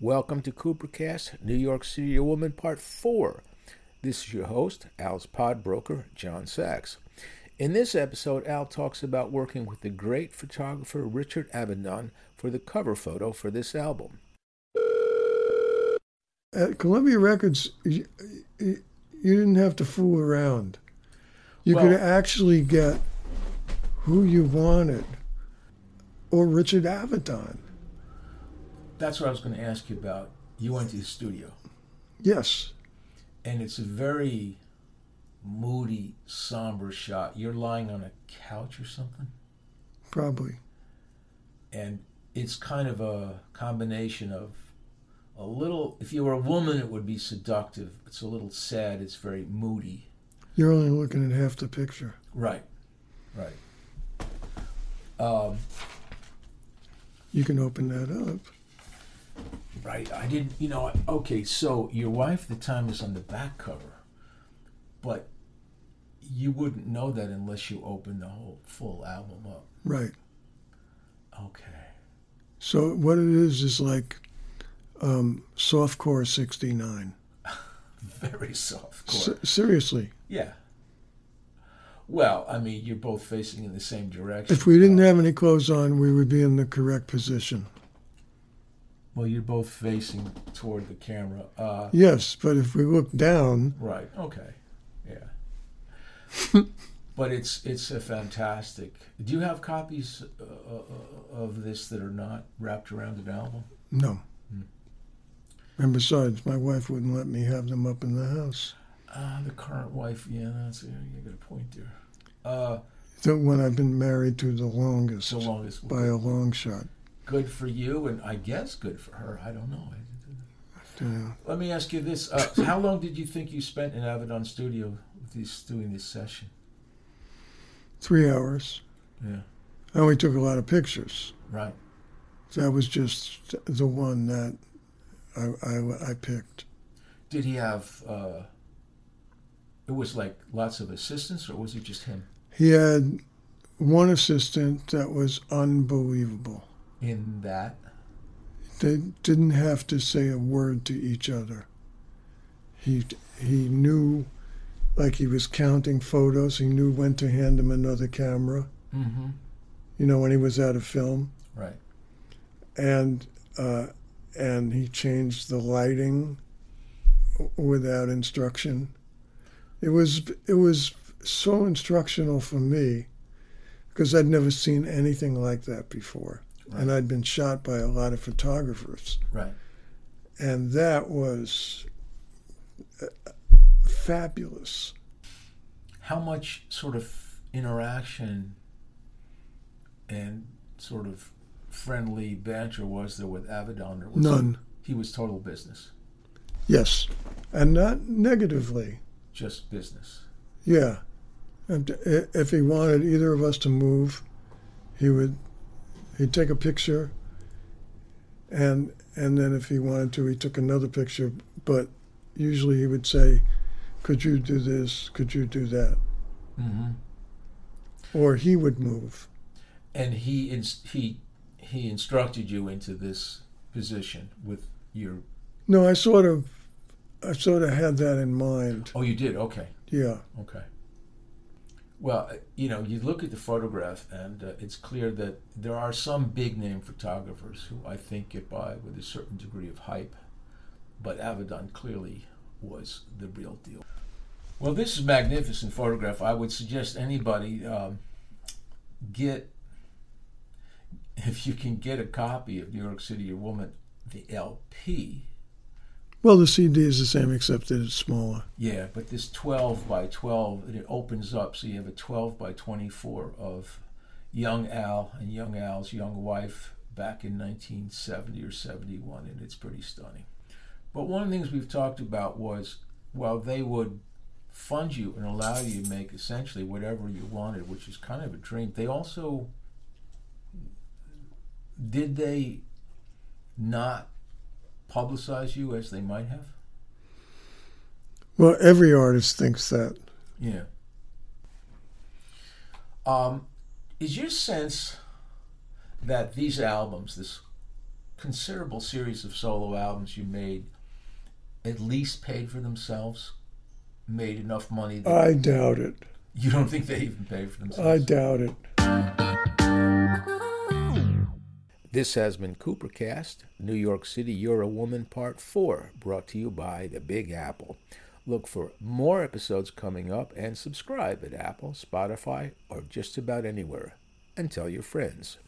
Welcome to Koopercast, New York City Woman Part 4. This is your host, Al's podbroker, John Sachs. In this episode, Al talks about working with the great photographer Richard Avedon for the cover photo for this album. At Columbia Records, you, you didn't have to fool around. You Well- could actually get who you wanted, or Richard Avedon. That's what I was going to ask you about. You went to the studio, Yes, and it's a very moody, somber shot. You're lying on a couch or something, probably. and it's kind of a combination of a little, if you were a woman, it would be seductive. It's a little sad, it's very moody. You're only looking at half the picture. Right, right. Um, You can open that up. Right. I didn't, you know, okay, so your wife at the time is on the back cover, but you wouldn't know that unless you opened the whole full album up. Right. Okay. So what it is is like um, softcore '69. Very soft. S- core. seriously, yeah. Well, I mean, you're both facing in the same direction. if we didn't have any clothes on, we would be in the correct position. Well, you're both facing toward the camera. Uh, Yes, but if we look down, right. Okay. Yeah. but it's it's a fantastic. Do you have copies uh, uh, of this that are not wrapped around an album? no. Hmm. And besides, my wife wouldn't let me have them up in the house. Uh, the current wife, yeah, that's you got a point there. Uh, The one I've been married to the longest, so long as by a long shot. Good for you, and I guess good for her. I don't know. Yeah. Let me ask you this: uh, How long did you think you spent in Avedon Studio with this, doing this session? Three hours. Yeah, I only took a lot of pictures. right. That was just the one that I, I, I picked. Did he have? Uh, it was like lots of assistants, or was it just him He had one assistant that was unbelievable. In that? They didn't have to say a word to each other. He he knew, like he was counting photos. He knew when to hand him another camera. Mm-hmm. You know when he was out of film, Right. and uh, and he changed the lighting without instruction. It was it was so instructional for me because I'd never seen anything like that before, and I'd been shot by a lot of photographers. Right. and that was uh, fabulous. How much sort of interaction and sort of friendly banter was there with Avedon? Or was None, He was total business, yes, and not negatively. just business. Yeah, and if he wanted either of us to move, he would he'd take a picture, and and then if he wanted to, he took another picture. But usually he would say, "Could you do this? Could you do that?" Mm-hmm. Or he would move. And he he he instructed you into this position with your. No, I sort of, I sort of had that in mind. Oh, you did. Okay. Yeah. Okay. Well, uh, you know, you look at the photograph, and uh, it's clear that there are some big name photographers who I think get by with a certain degree of hype, but Avedon clearly was the real deal. Well, this is a magnificent photograph. I would suggest anybody um, get, if you can get a copy of New York City, You're a Woman, the LP. Well, the CD is the same except that it's smaller. Yeah, but this 12 by 12, it opens up, so you have a 12 by 24 of young Al and young Al's young wife back in 1970 or 71, and it's pretty stunning. But one of the things we've talked about was while they would fund you and allow you to make essentially whatever you wanted, which is kind of a dream, they also did they not publicize you as they might have? Well, every artist thinks that. Yeah. Um, is your sense that these albums, this considerable series of solo albums you made at least paid for themselves? Made enough money? That I doubt it. you don't think they even paid for themselves? I doubt it. This has been Koopercast, New York City, You're a Woman, Part 4, brought to you by the Big Apple. Look for more episodes coming up and subscribe at Apple, Spotify, or just about anywhere. And tell your friends.